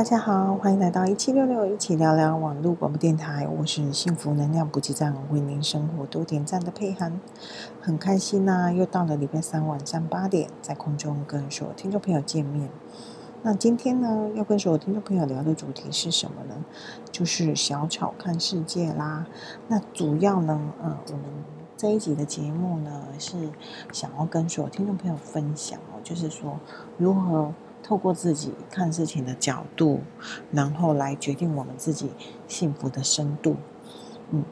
大家好，欢迎来到一七六六，一起聊聊网络广播电台。我是幸福能量补给站，为您生活多点赞的佩涵，很开心呐、又到了礼拜三晚上八点，在空中跟所有听众朋友见面。那今天呢，要跟所有听众朋友聊的主题是什么呢？就是小草看世界啦。那主要呢，嗯，我们这一集的节目呢，是想要跟所有听众朋友分享哦，就是说如何。透过自己看事情的角度，然后来决定我们自己幸福的深度。嗯，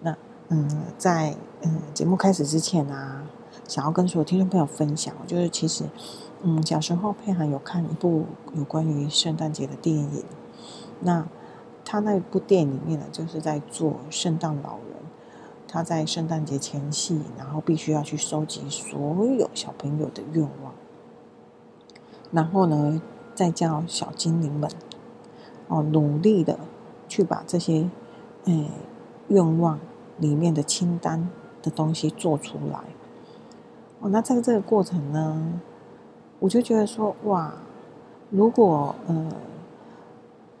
那嗯，在嗯节目开始之前啊，想要跟所有听众朋友分享，就是其实嗯小时候佩涵有看一部有关于圣诞节的电影。那他那部电影里面呢，就是在做圣诞老人，他在圣诞节前夕，然后必须要去收集所有小朋友的愿望。然后呢，再叫小精灵们哦，努力的去把这些诶愿望里面的清单的东西做出来。哦，那在这个过程呢，我就觉得说，哇，如果呃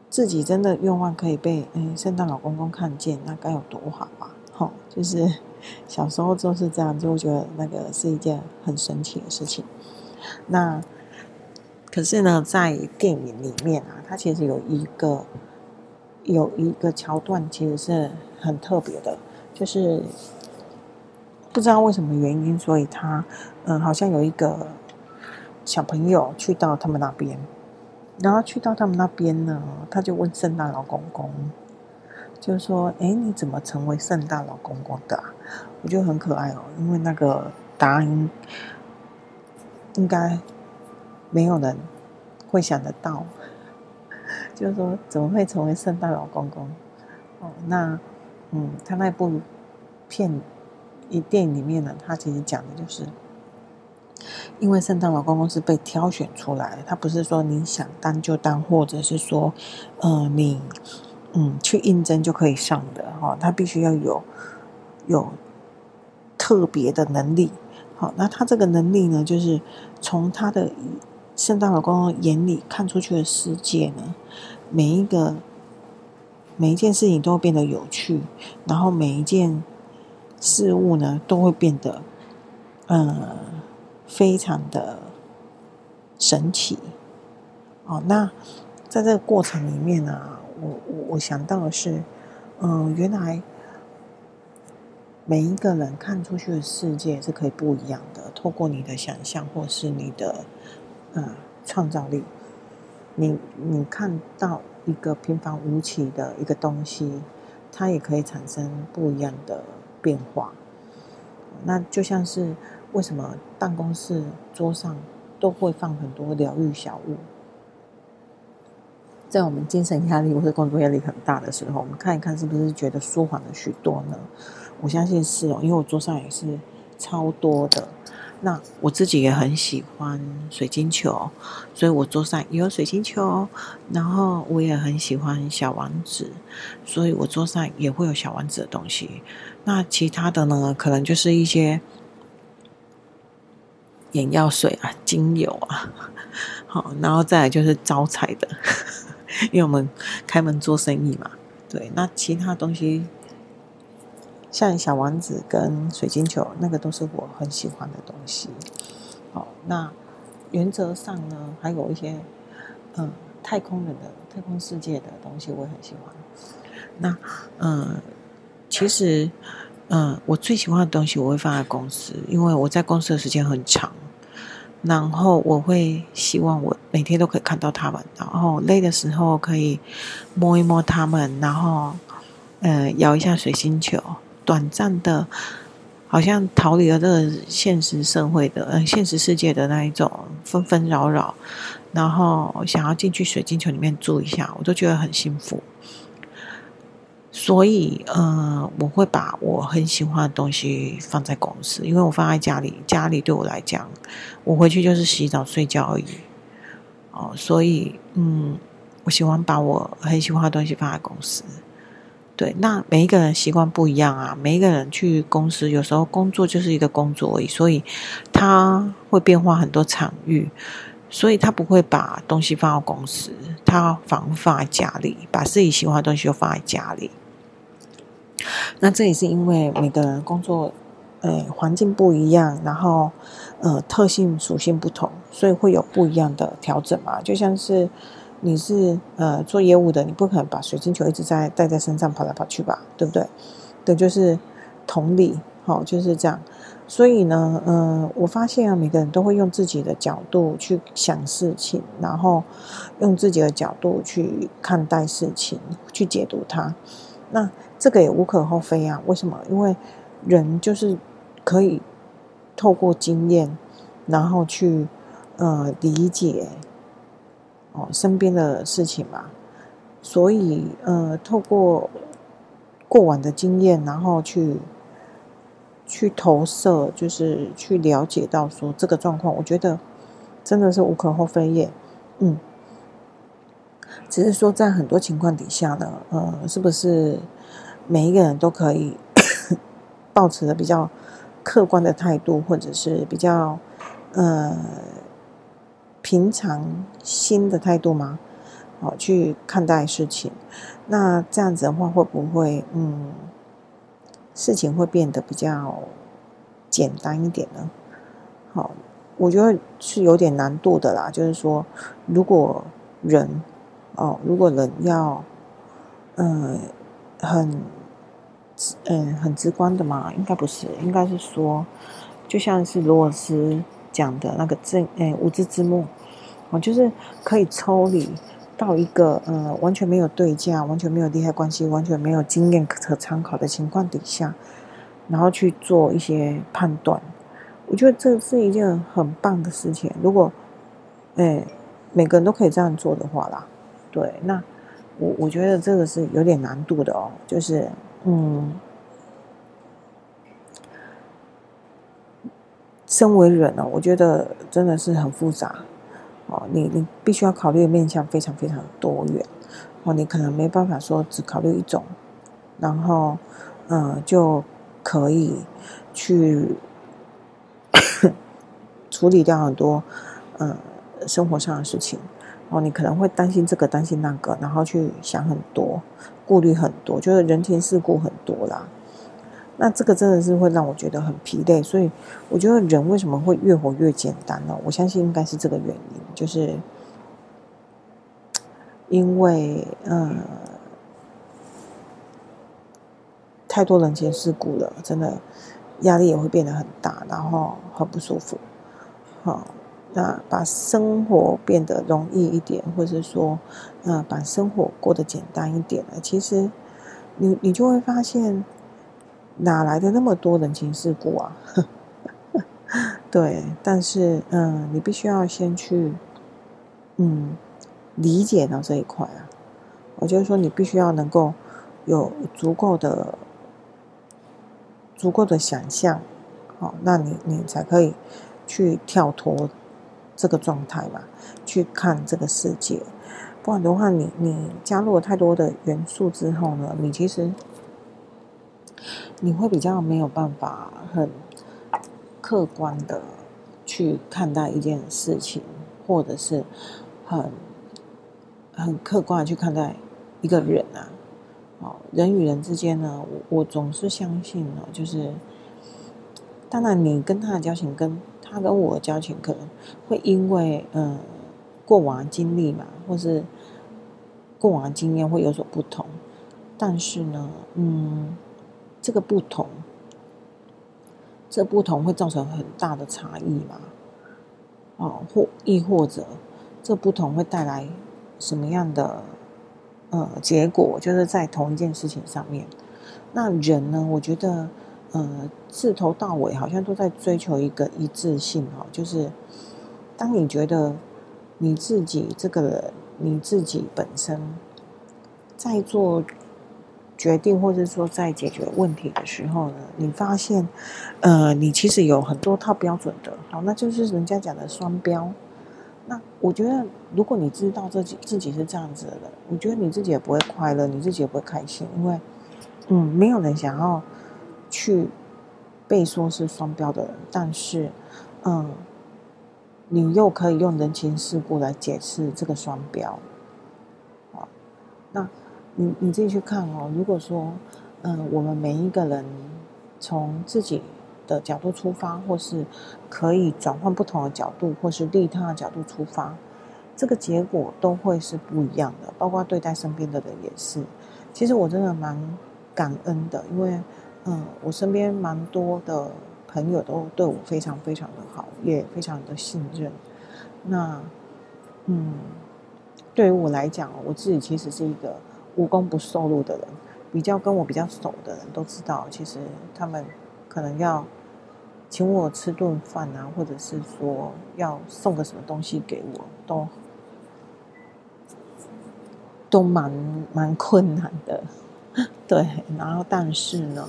自己真的愿望可以被诶圣诞老公公看见，那该有多好啊！哦，就是小时候就是这样，就觉得那个是一件很神奇的事情。那。可是呢，在电影里面啊，它其实有一个有一个桥段，其实是很特别的，就是不知道为什么原因，所以他嗯，好像有一个小朋友去到他们那边，然后去到他们那边呢，他就问圣诞老公公，就说：“哎，你怎么成为圣诞老公公的啊？”我觉得很可爱哦，因为那个答案应该。没有人会想得到，就是说怎么会成为圣诞老公公？哦，那嗯，他那部片一电影里面呢，他其实讲的就是，因为圣诞老公公是被挑选出来的，他不是说你想当就当，或者是说，呃，你嗯去应征就可以上的哈，他必须要有有特别的能力。好，那他这个能力呢，就是从他的。圣诞老公眼里看出去的世界呢，每一个每一件事情都会变得有趣，然后每一件事物呢都会变得，呃，非常的神奇。哦，那在这个过程里面呢，我我我想到的是，嗯、原来每一个人看出去的世界是可以不一样的，透过你的想象或是你的。创造力，你你看到一个平凡无奇的一个东西，它也可以产生不一样的变化。那就像是为什么办公室桌上都会放很多疗愈小物，在我们精神压力或者工作压力很大的时候，我们看一看是不是觉得舒缓了许多呢？我相信是哦，因为我桌上也是超多的。那我自己也很喜欢水晶球，所以我桌上也有水晶球。然后我也很喜欢小王子，所以我桌上也会有小王子的东西。那其他的呢，可能就是一些眼药水啊、精油啊，好，然后再来就是招财的，因为我们开门做生意嘛。对，那其他东西。像小王子跟水晶球，那个都是我很喜欢的东西。好，那原则上呢，还有一些嗯太空人的太空世界的东西，我也很喜欢。那嗯，其实嗯，我最喜欢的东西我会放在公司，因为我在公司的时间很长，然后我会希望我每天都可以看到他们，然后累的时候可以摸一摸他们，然后嗯，摇一下水晶球。短暂的，好像逃离了这个现实社会的，嗯，现实世界的那一种纷纷扰扰，然后想要进去水晶球里面住一下，我都觉得很幸福。所以，呃，我会把我很喜欢的东西放在公司，因为我放在家里，家里对我来讲，我回去就是洗澡睡觉而已。哦，所以，嗯，我喜欢把我很喜欢的东西放在公司。对，那每一个人习惯不一样啊。每一个人去公司，有时候工作就是一个工作而已，所以他会变化很多场域。所以他不会把东西放到公司，他反而放在家里，把自己喜欢的东西又放在家里。那这也是因为每个人工作，呃，环境不一样，然后呃，特性属性不同，所以会有不一样的调整嘛。就像是你是呃做业务的，你不可能把水晶球一直在带在身上跑来跑去吧，对不对？对，就是同理，好，就是这样。所以呢，嗯、我发现啊，每个人都会用自己的角度去想事情，然后用自己的角度去看待事情，去解读它。那这个也无可厚非啊。为什么？因为人就是可以透过经验，然后去呃理解身边的事情嘛。所以呃，透过过往的经验，然后去。去投射，就是去了解到说这个状况，我觉得真的是无可厚非耶。嗯，只是说在很多情况底下呢，呃，是不是每一个人都可以 保持的比较客观的态度，或者是比较呃平常心的态度吗？好，去看待事情，那这样子的话会不会嗯？事情会变得比较简单一点呢？好，我觉得是有点难度的啦。就是说，如果人哦，如果人要嗯很嗯很直观的嘛，应该不是，应该是说，就像是如果是讲的那个正诶无知之幕，哦，就是可以抽离。到一个呃完全没有对价、完全没有利害关系、完全没有经验可参考的情况底下，然后去做一些判断，我觉得这是一件很棒的事情。如果哎每个人都可以这样做的话啦，对，那我我觉得这个是有点难度的哦，就是嗯，身为人呢，我觉得真的是很复杂。哦，你你必须要考虑面向非常非常多元，哦，你可能没办法说只考虑一种，然后，呃，就可以去 处理掉很多，呃，生活上的事情。哦，你可能会担心这个，担心那个，然后去想很多，顾虑很多，就是人情世故很多啦。那这个真的是会让我觉得很疲累，所以我觉得人为什么会越活越简单呢？我相信应该是这个原因，就是 因为嗯太多人情世故了，真的压力也会变得很大，然后很不舒服。好，那把生活变得容易一点，或者是说嗯把生活过得简单一点呢？其实你你就会发现。哪来的那么多人情世故啊？对，但是嗯，你必须要先去嗯理解到这一块啊。我就是说，你必须要能够有足够的足够的想象，好，那你你才可以去跳脱这个状态嘛，去看这个世界。不然的话，你你加入了太多的元素之后呢，你其实。你会比较没有办法很客观的去看待一件事情，或者是很很客观的去看待一个人啊。哦，人与人之间呢，我我总是相信呢，就是当然你跟他的交情，跟他跟我的交情，可能会因为嗯过往的经历嘛，或是过往的经验会有所不同，但是呢，嗯。这个不同，这不同会造成很大的差异吗？哦，或亦或者，这不同会带来什么样的呃结果？就是在同一件事情上面，那人呢？我觉得，呃，自头到尾好像都在追求一个一致性哦。就是当你觉得你自己这个人，你自己本身在做。决定，或者说在解决问题的时候呢，你发现，呃，你其实有很多套标准的，好，那就是人家讲的双标。那我觉得，如果你知道自己自己是这样子的，我觉得你自己也不会快乐，你自己也不会开心，因为，嗯，没有人想要去被说是双标的人，但是，嗯，你又可以用人情世故来解释这个双标。好，那你你自己去看哦。如果说，嗯、我们每一个人从自己的角度出发，或是可以转换不同的角度，或是利他的角度出发，这个结果都会是不一样的。包括对待身边的人也是。其实我真的蛮感恩的，因为嗯，我身边蛮多的朋友都对我非常非常的好，也非常的信任。那嗯，对于我来讲，我自己其实是一个无功不受禄的人。比较跟我比较熟的人都知道，其实他们可能要请我吃顿饭啊，或者是说要送个什么东西给我，都。都蛮蛮困难的，对。然后，但是呢，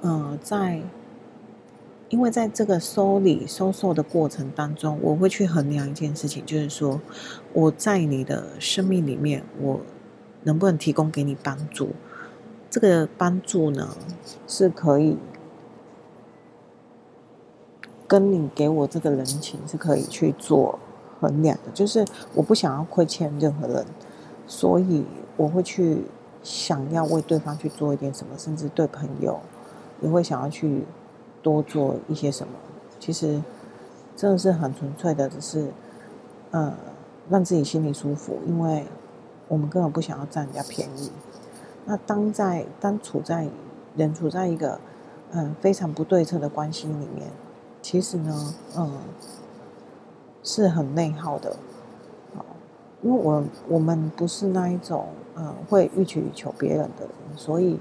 嗯、在因为在这个收礼收受的过程当中，我会去衡量一件事情，就是说我在你的生命里面，我能不能提供给你帮助？这个帮助呢，是可以跟你给我这个人情是可以去做衡量的，就是我不想要亏欠任何人。所以我会去想要为对方去做一点什么，甚至对朋友也会想要去多做一些什么。其实真的是很纯粹的，只是呃让自己心里舒服，因为我们根本不想要占人家便宜。那当在当处在人处在一个嗯、非常不对称的关系里面，其实呢，嗯是很内耗的。因为我我们不是那一种嗯会欲取予求别人的人，所以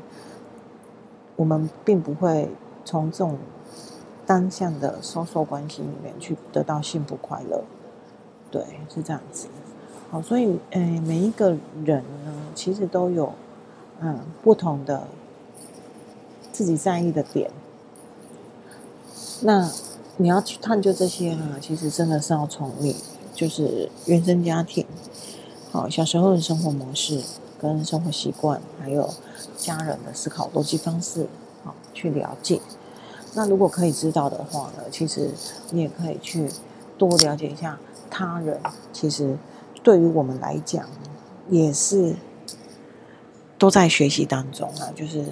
我们并不会从这种单向的收受关系里面去得到幸福快乐。对，是这样子。好，所以诶，每一个人呢，其实都有嗯不同的自己在意的点。那你要去探究这些呢，其实真的是要从你。就是原生家庭，好，小时候的生活模式跟生活习惯，还有家人的思考逻辑方式，好，去了解。那如果可以知道的话呢，其实你也可以去多了解一下他人。其实对于我们来讲，也是都在学习当中啊。就是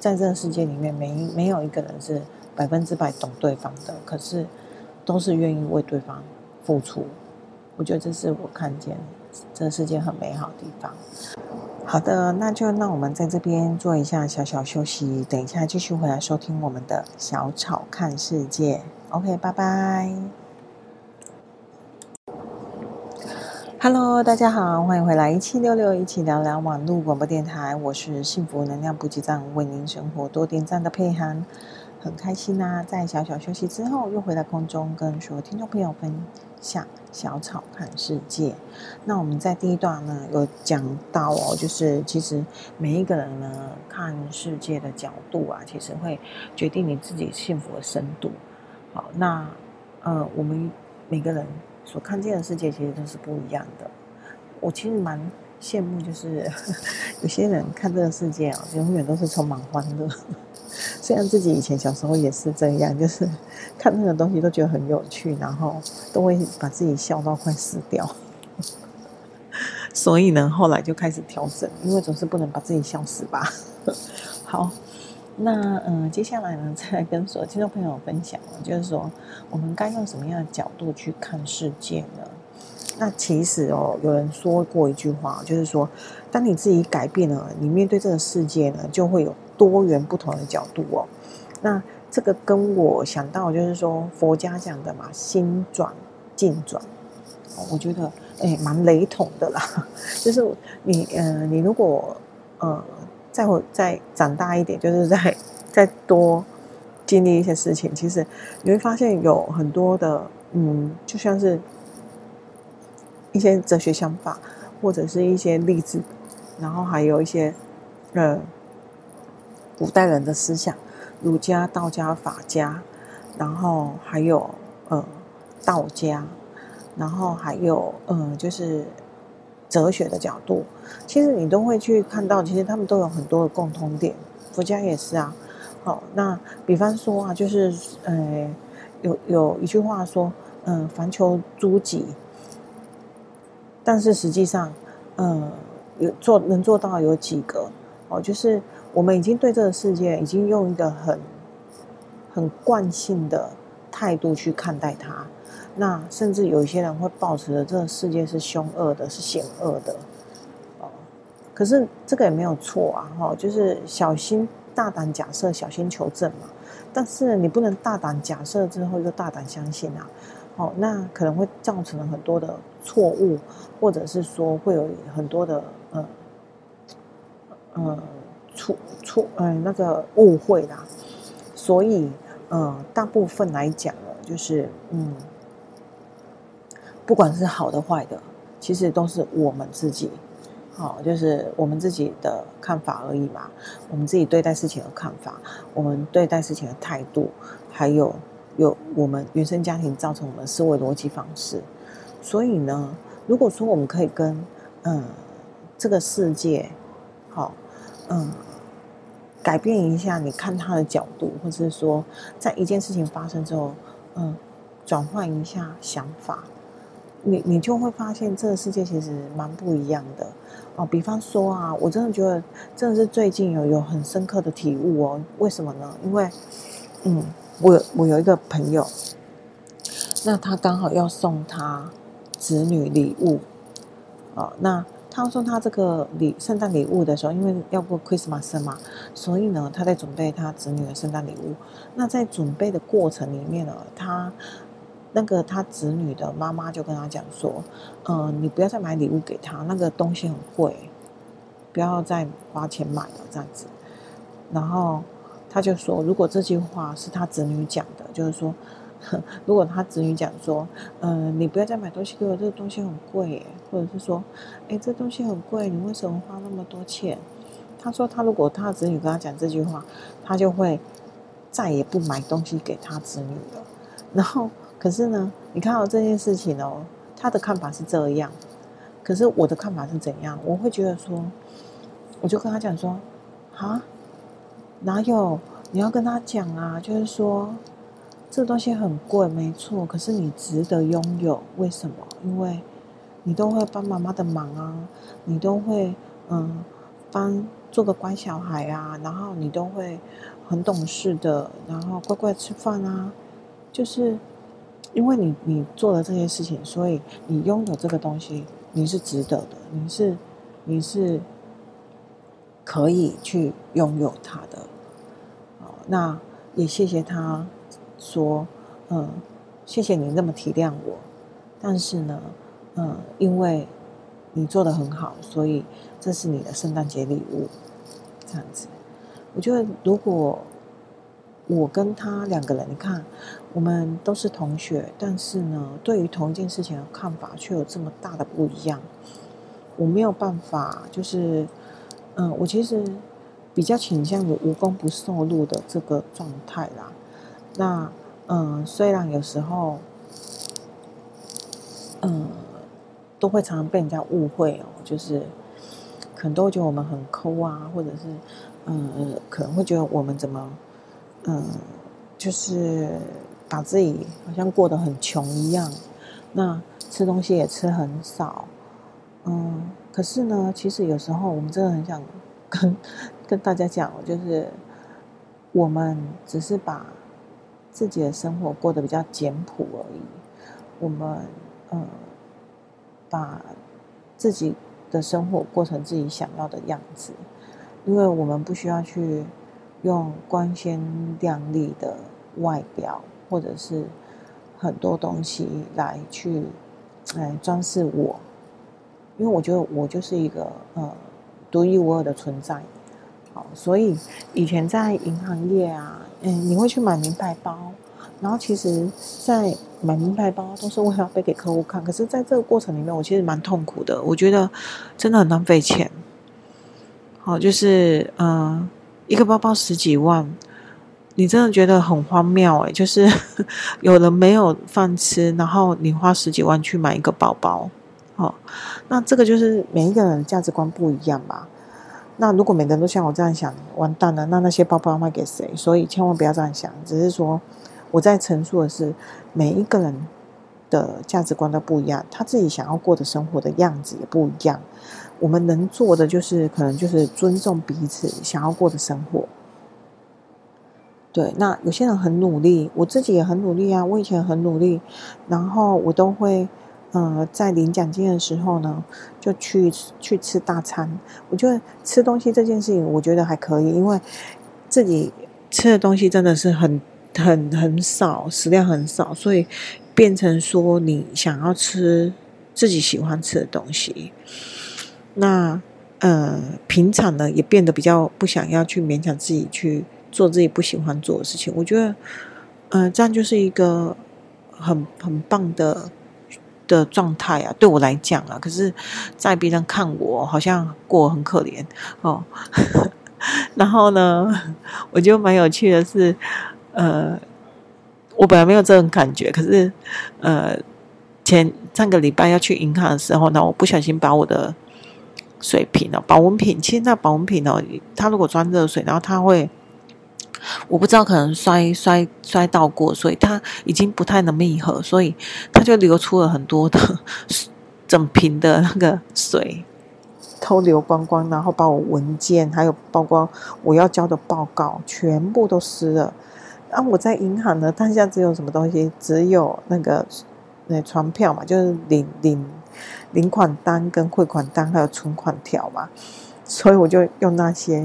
在这个世界里面，没没有一个人是百分之百懂对方的，可是都是愿意为对方付出。我觉得这是我看见这个世界很美好的地方。好的，那就让我们在这边做一下小小休息，等一下继续回来收听我们的小草看世界。OK，拜拜。Hello，大家好，欢迎回来一七六六一起聊聊网络广播电台，我是幸福能量补给站，为您生活多点赞的佩涵。很开心呐、在小小休息之后，又回到空中，跟所有听众朋友分享小草看世界。那我们在第一段呢，有讲到哦，就是其实每一个人呢，看世界的角度啊，其实会决定你自己幸福的深度。好，那呃，我们每个人所看见的世界，其实都是不一样的。我其实蛮羡慕，就是 有些人看这个世界啊，永远都是充满欢乐。虽然自己以前小时候也是这样，就是看那个东西都觉得很有趣，然后都会把自己笑到快死掉。所以呢，后来就开始调整，因为总是不能把自己笑死吧。好，那嗯，接下来呢，再来跟所有听众朋友分享，就是说我们该用什么样的角度去看世界呢？那其实哦，有人说过一句话，就是说，当你自己改变了，你面对这个世界呢，就会有多元不同的角度哦。那这个跟我想到就是说，佛家讲的嘛，心转境转，我觉得诶蛮雷同的啦。就是你呃，你如果呃再会再长大一点，就是再再多经历一些事情，其实你会发现有很多的嗯，就像是。一些哲学想法，或者是一些励志，然后还有一些呃古代人的思想，儒家、道家、法家，然后还有呃道家，然后还有呃就是哲学的角度，其实你都会去看到，其实他们都有很多的共通点。佛家也是啊。好，那比方说啊，就是呃有有一句话说。嗯，凡求诸己。但是实际上，嗯，有做能做到有几个哦？就是我们已经对这个世界已经用一个很很惯性的态度去看待它。那甚至有一些人会抱持着这个世界是凶恶的，是险恶的。哦，可是这个也没有错啊，哈，就是小心大胆假设，小心求证嘛。但是你不能大胆假设之后又大胆相信啊。哦，那可能会造成了很多的错误，或者是说会有很多的呃呃错错呃那个误会啦。所以呃大部分来讲呢，就是嗯，不管是好的坏的，其实都是我们自己，好，就是我们自己的看法而已嘛。我们自己对待事情的看法，我们对待事情的态度，还有。有我们原生家庭造成我们思维逻辑方式，所以呢，如果说我们可以跟嗯这个世界，好嗯改变一下你看他的角度，或者是说在一件事情发生之后，嗯转换一下想法，你你就会发现这个世界其实蛮不一样的哦。比方说啊，我真的觉得真的是最近有有很深刻的体悟哦。为什么呢？因为嗯。我我有一个朋友，那他刚好要送他子女礼物，哦，那他送他这个礼圣诞礼物的时候，因为要过 Christmas 嘛，所以呢，他在准备他子女的圣诞礼物。那在准备的过程里面呢，他那个他子女的妈妈就跟他讲说，嗯、你不要再买礼物给他，那个东西很贵，不要再花钱买了这样子，然后。他就说，如果这句话是他子女讲的，就是说，如果他子女讲说，嗯、你不要再买东西给我，这个东西很贵，或者是说，哎，这东西很贵，你为什么花那么多钱？他说，他如果他的子女跟他讲这句话，他就会再也不买东西给他子女了。然后，可是呢，你看到这件事情哦，他的看法是这样，可是我的看法是怎样？我会觉得说，我就跟他讲说，啊。哪有？你要跟他讲啊，就是说，这东西很贵，没错，可是你值得拥有。为什么？因为你都会帮妈妈的忙啊，你都会嗯帮做个乖小孩啊，然后你都会很懂事的，然后乖乖吃饭啊。就是因为你你做了这些事情，所以你拥有这个东西，你是值得的，你是你是。可以去拥有它的，那也谢谢他说，嗯，谢谢你那么体谅我，但是呢，嗯，因为你做得很好，所以这是你的圣诞节礼物，这样子。我觉得如果我跟他两个人，你看，我们都是同学，但是呢，对于同一件事情的看法却有这么大的不一样，我没有办法，就是。嗯，我其实比较倾向于无功不受禄的这个状态啦。那嗯，虽然有时候嗯都会常常被人家误会哦，就是可能都会觉得我们很抠啊，或者是嗯可能会觉得我们怎么嗯就是把自己好像过得很穷一样，那吃东西也吃很少，嗯。可是呢，其实有时候我们真的很想跟跟大家讲，就是我们只是把自己的生活过得比较简朴而已。我们嗯，把自己的生活过成自己想要的样子，因为我们不需要去用光鲜亮丽的外表，或者是很多东西来去来装饰我。因为我觉得我就是一个呃独一无二的存在，好，所以以前在银行业啊，嗯，你会去买名牌包，然后其实，在买名牌包都是为了要背给客户看，可是在这个过程里面，我其实蛮痛苦的，我觉得真的很浪费钱。好，就是嗯、一个包包十几万，你真的觉得很荒谬哎，就是 有人没有饭吃，然后你花十几万去买一个包包。哦，那这个就是每一个人的价值观不一样吧。那如果每个人都像我这样想，完蛋了，那那些包包要卖给谁？所以千万不要这样想。只是说，我在陈述的是每一个人的价值观都不一样，他自己想要过的生活的样子也不一样。我们能做的就是，可能就是尊重彼此想要过的生活。对，那有些人很努力，我自己也很努力啊。我以前很努力，然后我都会，呃，在领奖金的时候呢，就去去吃大餐。我觉得吃东西这件事情，我觉得还可以，因为自己吃的东西真的是很很很少，食量很少，所以变成说你想要吃自己喜欢吃的东西。那呃，平常呢也变得比较不想要去勉强自己去做自己不喜欢做的事情。我觉得，呃，这样就是一个很很棒的的状态啊，对我来讲啊。可是，在别人看我好像过很可怜哦。然后呢，我就蛮有趣的是，呃，我本来没有这种感觉，可是呃，前上个礼拜要去银行的时候呢，我不小心把我的。水瓶哦，保温瓶。其实那保温瓶哦，它如果装热水，然后它会，我不知道可能摔摔摔到过，所以它已经不太能密合，所以它就流出了很多的 整瓶的那个水，都流光光，然后把我文件还有包括我要交的报告全部都湿了。啊，我在银行呢，当下只有什么东西？只有那个那传票嘛，就是领领。领款单跟汇款单还有存款条嘛，所以我就用那些，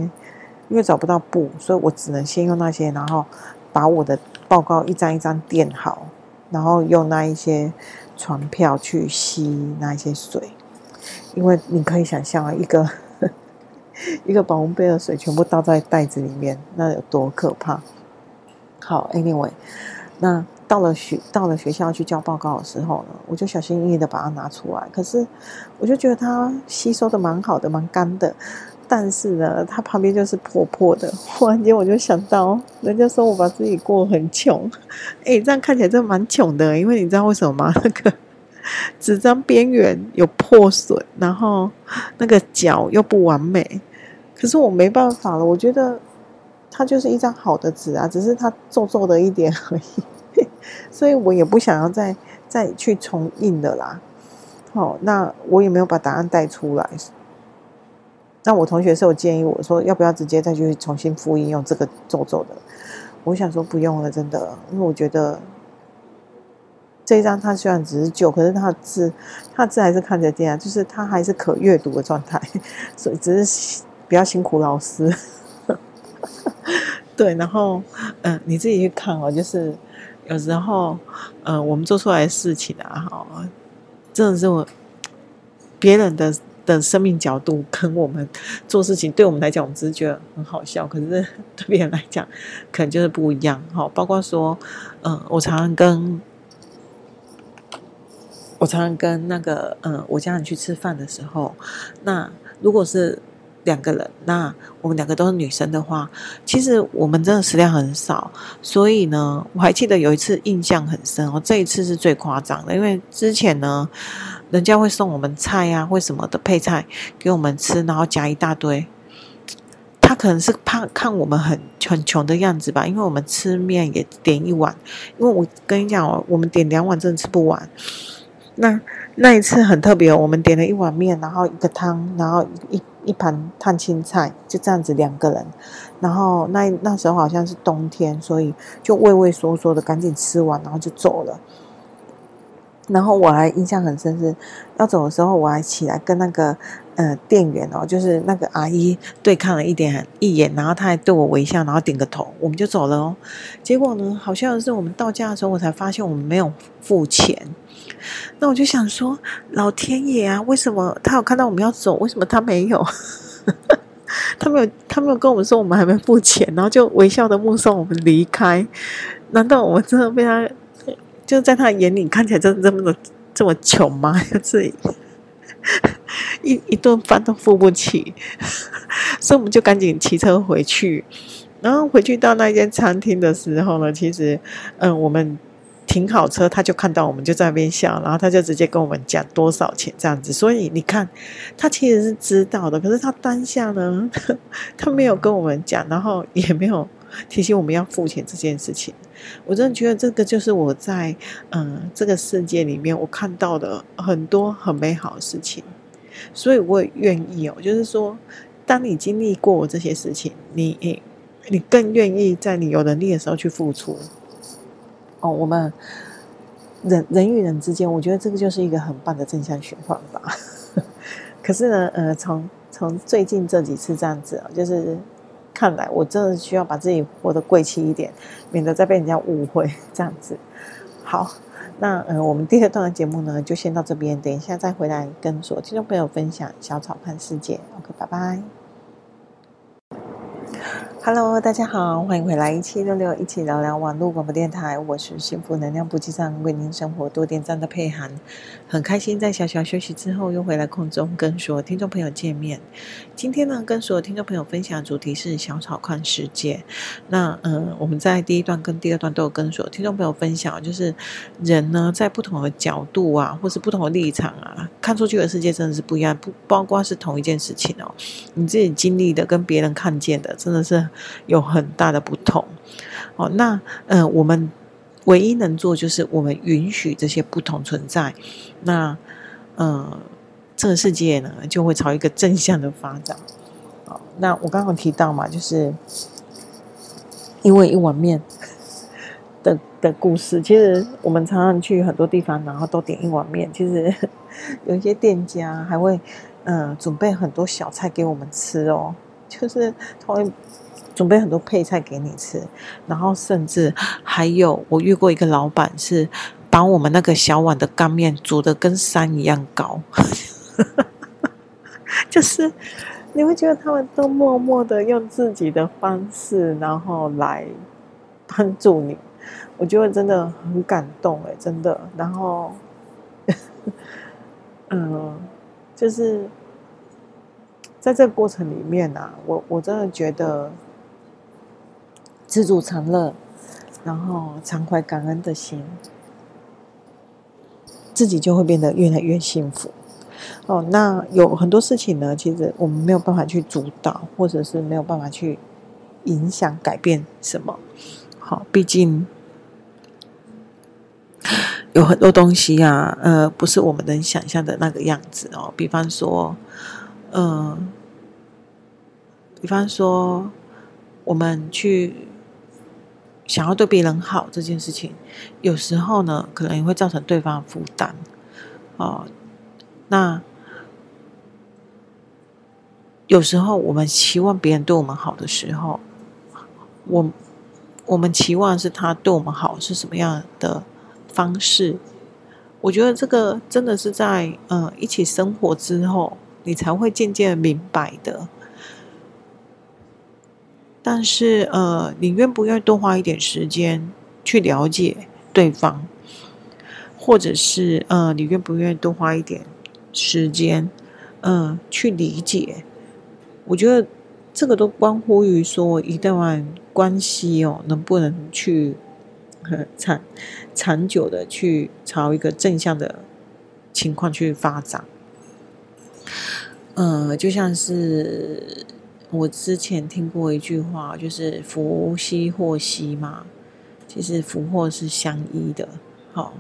因为找不到布，所以我只能先用那些，然后把我的报告一张一张垫好，然后用那一些传票去吸那一些水，因为你可以想象啊，一个 一个保温杯的水全部倒在袋子里面，那有多可怕。好，Anyway，那。到了学到了学校去交报告的时候呢，我就小心翼翼的把它拿出来。可是，我就觉得它吸收的蛮好的，蛮干的。但是呢，它旁边就是破破的。忽然间，我就想到，人家说我把自己过很穷，哎、这样看起来真的蛮穷的。因为你知道为什么吗？那个纸张边缘有破损，然后那个角又不完美。可是我没办法了，我觉得它就是一张好的纸啊，只是它皱皱的一点而已。所以我也不想要再再去重印的啦。好，那我也没有把答案带出来。那我同学是有建议我说，要不要直接再去重新复印用这个皱皱的？我想说不用了，真的，因为我觉得这一张它虽然只是旧，可是它的字，它的字还是看得见啊，就是它还是可阅读的状态，所以只是比较辛苦老师。对，然后嗯、你自己去看哦，就是。有时候，呃，我们做出来的事情啊，哈，真的是我别人的的生命角度跟我们做事情，对我们来讲，我们只是觉得很好笑，可是 对别人来讲，可能就是不一样，哈。包括说，嗯、我常常跟，我常常跟那个，嗯、我家人去吃饭的时候，那如果是。两个人，那我们两个都是女生的话，其实我们真的食量很少，所以呢，我还记得有一次印象很深哦，这一次是最夸张的，因为之前呢，人家会送我们菜、啊，或什么的配菜给我们吃，然后夹一大堆，他可能是怕看我们很很穷的样子吧，因为我们吃面也点一碗，因为我跟你讲哦，我们点两碗真的吃不完，那那一次很特别，我们点了一碗面，然后一个汤，然后一。一盘烫青菜，就这样子两个人，然后那那时候好像是冬天，所以就畏畏缩缩的赶紧吃完，然后就走了。然后我还印象很深是，要走的时候我还起来跟那个呃店员哦，就是那个阿姨对看了一点一眼，然后他还对我微笑，然后点个头，我们就走了哦。结果呢，好像是我们到家的时候，我才发现我们没有付钱。那我就想说，老天爷啊，为什么他有看到我们要走？为什么他没有？他没有，他没有跟我们说我们还没付钱，然后就微笑的目送我们离开。难道我们真的被他，就在他眼里看起来真的这么的这么穷吗？就自己一一顿饭都付不起，所以我们就赶紧骑车回去。然后回去到那间餐厅的时候呢，其实，嗯，我们。停好车，他就看到我们就在那边笑，然后他就直接跟我们讲多少钱这样子。所以你看，他其实是知道的，可是他当下呢，他没有跟我们讲，然后也没有提醒我们要付钱这件事情。我真的觉得这个就是我在嗯这个世界里面我看到的很多很美好的事情，所以我也愿意哦。就是说，当你经历过这些事情，你你更愿意在你有能力的时候去付出。哦，我们人人与人之间，我觉得这个就是一个很棒的正向循环吧。可是呢，呃，从从最近这几次这样子啊，就是。看来我真的需要把自己活得贵气一点，免得再被人家误会这样子。好，那呃，我们第二段的节目呢，就先到这边，等一下再回来跟所有听众朋友分享小草看世界。OK，拜拜。Hello，大家好，欢迎回来一七六六一起聊聊网络广播电台，我是幸福能量补给站，为您生活多点赞的佩涵，很开心在小小休息之后又回来空中跟所有听众朋友见面。今天呢，跟所有听众朋友分享的主题是小草看世界。那嗯，我们在第一段跟第二段都有跟所有听众朋友分享，就是人呢在不同的角度啊，或是不同的立场啊，看出去的世界真的是不一样，不包括是同一件事情哦，你自己经历的跟别人看见的真的是。有很大的不同，哦，那呃，我们唯一能做就是我们允许这些不同存在，那呃，这个世界呢就会朝一个正向的发展。哦，那我刚刚提到嘛，就是因为一碗面的的故事，其实我们常常去很多地方，然后都点一碗面，其实 有一些店家还会呃准备很多小菜给我们吃哦，就是他会。准备很多配菜给你吃，然后甚至还有我遇过一个老板是把我们那个小碗的干面煮的跟山一样高，就是你会觉得他们都默默的用自己的方式，然后来帮助你，我觉得真的很感动哎，真的。然后，嗯，就是在这个过程里面啊，我我真的觉得。知足常乐，然后常怀感恩的心，自己就会变得越来越幸福。哦，那有很多事情呢，其实我们没有办法去主导，或者是没有办法去影响、改变什么。好，毕竟有很多东西呀，呃，不是我们能想象的那个样子哦。比方说，嗯、呃，比方说，我们去。想要对别人好这件事情，有时候呢，可能也会造成对方的负担。哦，那有时候我们期望别人对我们好的时候，我我们期望是他对我们好是什么样的方式？我觉得这个真的是在呃一起生活之后，你才会渐渐明白的。但是，呃，你愿不愿意多花一点时间去了解对方，或者是，呃，你愿不愿意多花一点时间，嗯、呃，去理解？我觉得这个都关乎于说一段关系哦，能不能去长长久的去朝一个正向的情况去发展。呃，就像是。我之前听过一句话，就是福兮祸兮嘛，其实福祸是相依的。好，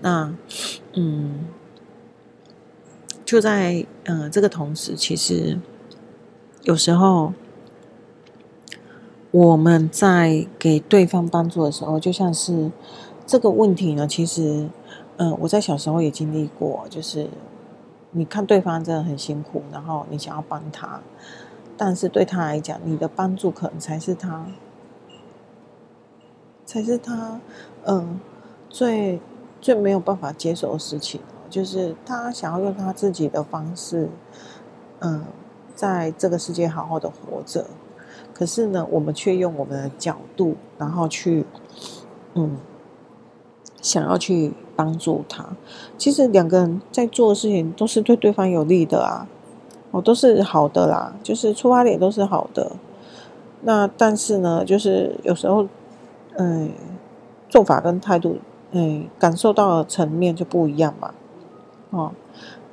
那嗯，就在嗯、呃、这个同时，其实有时候我们在给对方帮助的时候，就像是这个问题呢，其实嗯、我在小时候也经历过，就是你看对方真的很辛苦，然后你想要帮他。但是对他来讲，你的帮助可能才是他，才是他，嗯，最最没有办法接受的事情。就是他想要用他自己的方式，嗯，在这个世界好好的活着。可是呢，我们却用我们的角度，然后去，嗯，想要去帮助他。其实两个人在做的事情都是对对方有利的啊。哦，都是好的啦，就是出发点都是好的。那但是呢，就是有时候，嗯，做法跟态度，嗯，感受到的层面就不一样嘛。哦，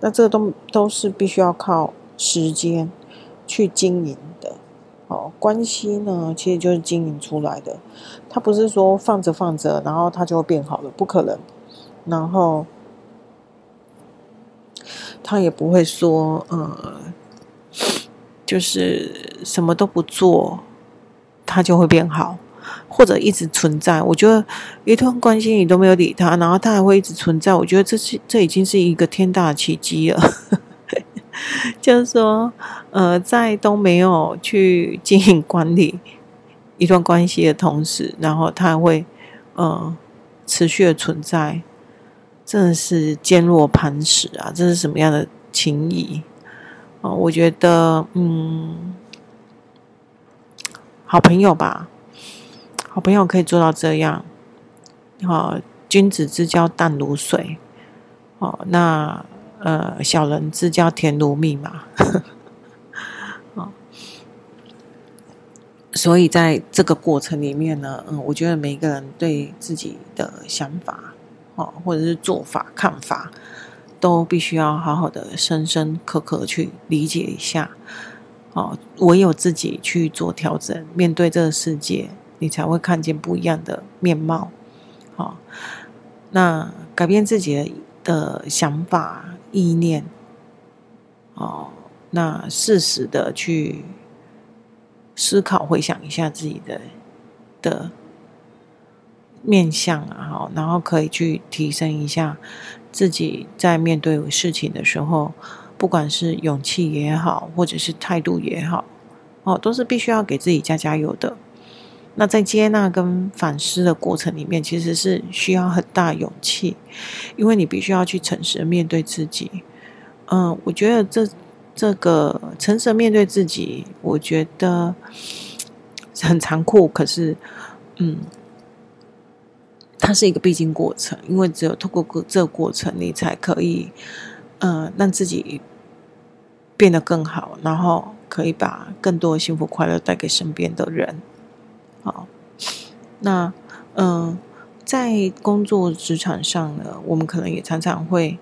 那这都都是必须要靠时间去经营的。哦，关系呢，其实就是经营出来的，它不是说放着放着，然后它就会变好了，不可能。然后，他也不会说，呃，就是什么都不做，他就会变好，或者一直存在。我觉得一段关系你都没有理他，然后他还会一直存在，我觉得这是这已经是一个天大的奇迹了。就是说，呃，在都没有去经营管理一段关系的同时，然后他还会，呃，持续的存在，真的是坚若磐石啊！这是什么样的情谊啊？我觉得，嗯，好朋友吧，好朋友可以做到这样，好，君子之交淡如水，哦，那。呃，小人之交甜如蜜嘛，所以在这个过程里面呢，嗯，我觉得每一个人对自己的想法，哦，或者是做法、看法，都必须要好好的、深深刻刻去理解一下，哦，唯有自己去做调整，面对这个世界，你才会看见不一样的面貌，好，那改变自己的的想法。意念，哦，那适时的去思考、回想一下自己的的面向啊，好，然后可以去提升一下自己在面对事情的时候，不管是勇气也好，或者是态度也好，哦，都是必须要给自己加加油的。那在接纳跟反思的过程里面，其实是需要很大勇气，因为你必须要去诚实的面对自己。嗯，我觉得这这个诚实的面对自己，我觉得很残酷。可是，嗯，它是一个必经过程，因为只有透过过这个过程，你才可以，嗯，让自己变得更好，然后可以把更多的幸福快乐带给身边的人。好，那嗯，在工作职场上呢，我们可能也常常会，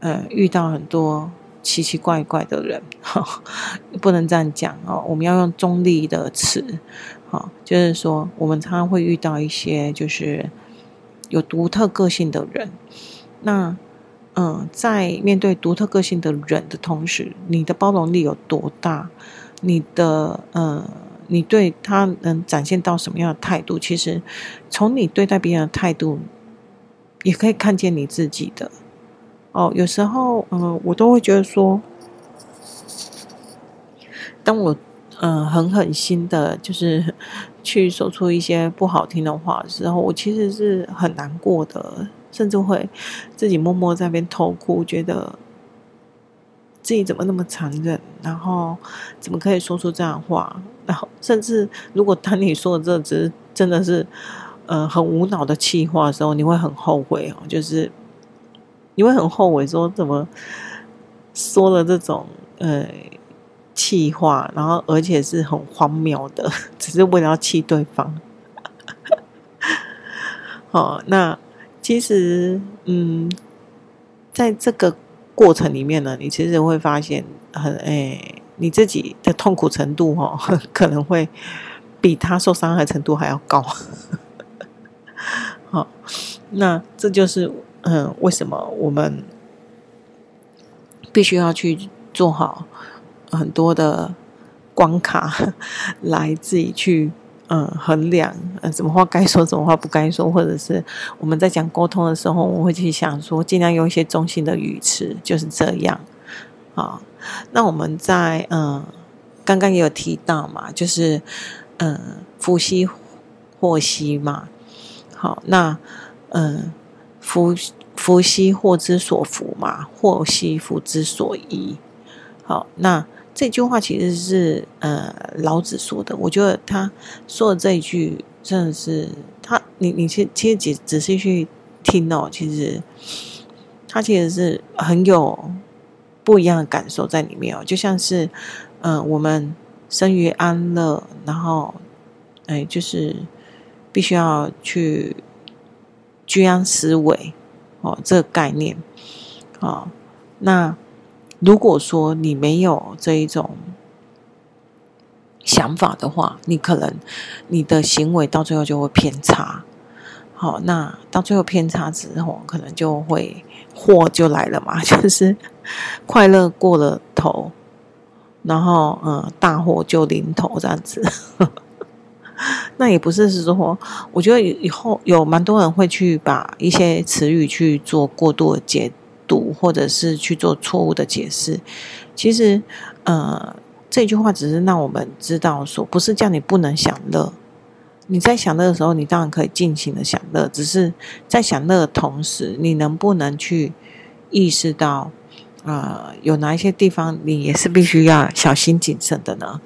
呃，遇到很多奇奇怪怪的人，不能这样讲哦，我们要用中立的词，好，就是说，我们常常会遇到一些就是有独特个性的人，那嗯，在面对独特个性的人的同时，你的包容力有多大？你的嗯。你对他能展现到什么样的态度？其实，从你对待别人的态度，也可以看见你自己的。哦，有时候，嗯、我都会觉得说，当我，嗯、呃，很狠心的，就是去说出一些不好听的话的时候，我其实是很难过的，甚至会自己默默在那边偷哭，觉得。自己怎么那么残忍？然后怎么可以说出这样的话？然后甚至如果当你说的这只真的是，呃，很无脑的气话的时候，你会很后悔哦。就是你会很后悔说怎么说了这种呃气话，然后而且是很荒谬的，只是为了要气对方。好，那其实嗯，在这个。过程里面呢，你其实会发现很诶，你自己的痛苦程度哈，可能会比他受伤害程度还要高。好，那这就是嗯，为什么我们必须要去做好很多的关卡，来自己去。嗯，衡量，嗯，什么话该说，什么话不该说，或者是我们在讲沟通的时候，我会去想说，尽量用一些中性的语词，就是这样。好，那我们在嗯，刚刚也有提到嘛，就是嗯，福兮祸兮嘛。好，那嗯，福福兮祸之所伏嘛，祸兮福之所依。好，那。这句话其实是呃老子说的，我觉得他说的这一句真的是他，你你其其实仔仔细去听哦，其实他其实是很有不一样的感受在里面哦，就像是嗯、我们生于安乐，然后哎就是必须要去居安思危哦这个概念哦那。如果说你没有这一种想法的话，你可能你的行为到最后就会偏差。好，那到最后偏差之后，可能就会祸就来了嘛，就是快乐过了头，然后嗯，大祸就临头这样子。那也不是是说，我觉得以后有蛮多人会去把一些词语去做过度的解读，或者是去做错误的解释。其实，呃，这句话只是让我们知道说，不是叫你不能享乐。你在享乐的时候，你当然可以尽情的享乐，只是在享乐的同时，你能不能去意识到，呃，有哪一些地方你也是必须要小心谨慎的呢？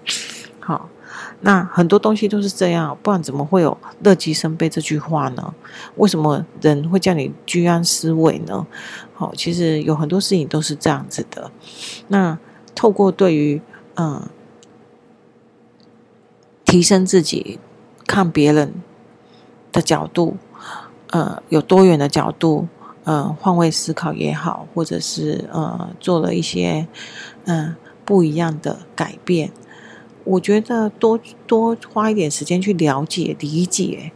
那很多东西都是这样，不然怎么会有乐极生悲这句话呢？为什么人会叫你居安思危呢？好，其实有很多事情都是这样子的。那透过对于嗯、提升自己。看别人的角度，呃，有多远的角度，呃，换位思考也好，或者是呃，做了一些嗯、不一样的改变。我觉得多多花一点时间去了解、理解，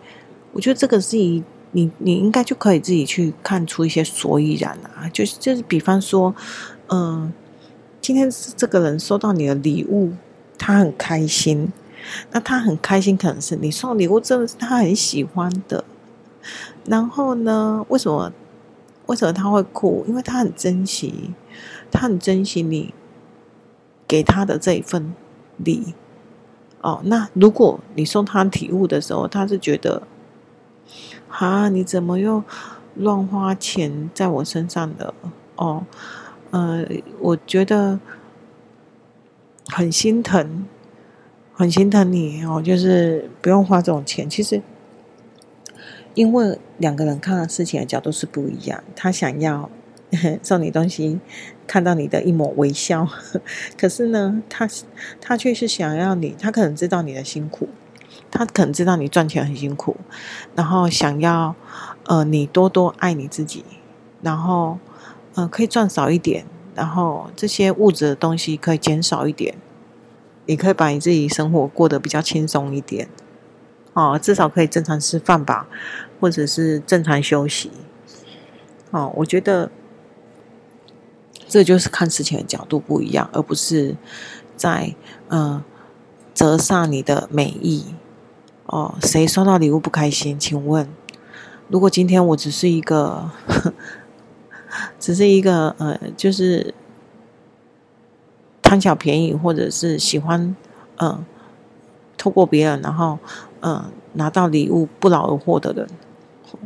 我觉得这个是一你你应该就可以自己去看出一些所以然啊。就是就是，比方说，嗯、今天是这个人收到你的礼物，他很开心。那他很开心，可能是你送礼物真的是他很喜欢的。然后呢，为什么为什么他会哭？因为他很珍惜，他很珍惜你给他的这一份礼。哦，那如果你送他礼物的时候，他是觉得，啊，你怎么又乱花钱在我身上的？哦，呃，我觉得很心疼。很心疼你哦，就是不用花这种钱。其实，因为两个人看的事情的角度是不一样。他想要 送你东西，看到你的一抹微笑，可是呢，他他却是想要你。他可能知道你的辛苦，他可能知道你赚钱很辛苦，然后想要呃你多多爱你自己，然后呃可以赚少一点，然后这些物质的东西可以减少一点。你可以把你自己生活过得比较轻松一点，哦，至少可以正常吃饭吧，或者是正常休息。哦，我觉得这就是看事情的角度不一样，而不是在嗯折煞你的美意。哦，谁收到礼物不开心？请问，如果今天我只是一个，只是一个呃，就是。贪小便宜，或者是喜欢，嗯，透过别人，然后，嗯，拿到礼物不劳而获的人，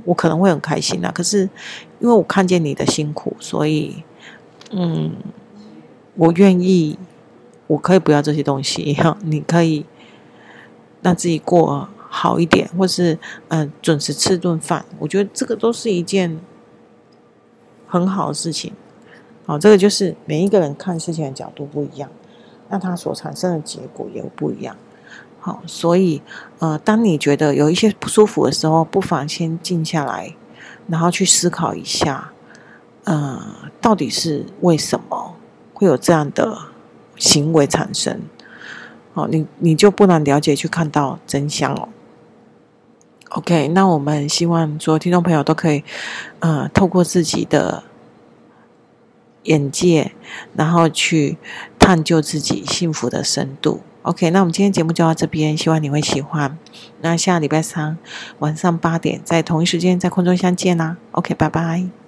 我可能会很开心啊。可是，因为我看见你的辛苦，所以，嗯，我愿意，我可以不要这些东西，你可以让自己过好一点，或是，嗯，准时吃顿饭。我觉得这个都是一件很好的事情。好，这个就是每一个人看事情的角度不一样，那他所产生的结果也不一样。好，所以呃，当你觉得有一些不舒服的时候，不妨先静下来，然后去思考一下，呃，到底是为什么会有这样的行为产生？好，你你就不难了解去看到真相哦。OK，那我们希望所有听众朋友都可以呃，透过自己的。眼界，然后去探究自己幸福的深度。OK，那我们今天节目就到这边，希望你会喜欢。那下礼拜三晚上八点，在同一时间在空中相见啦。OK，拜拜。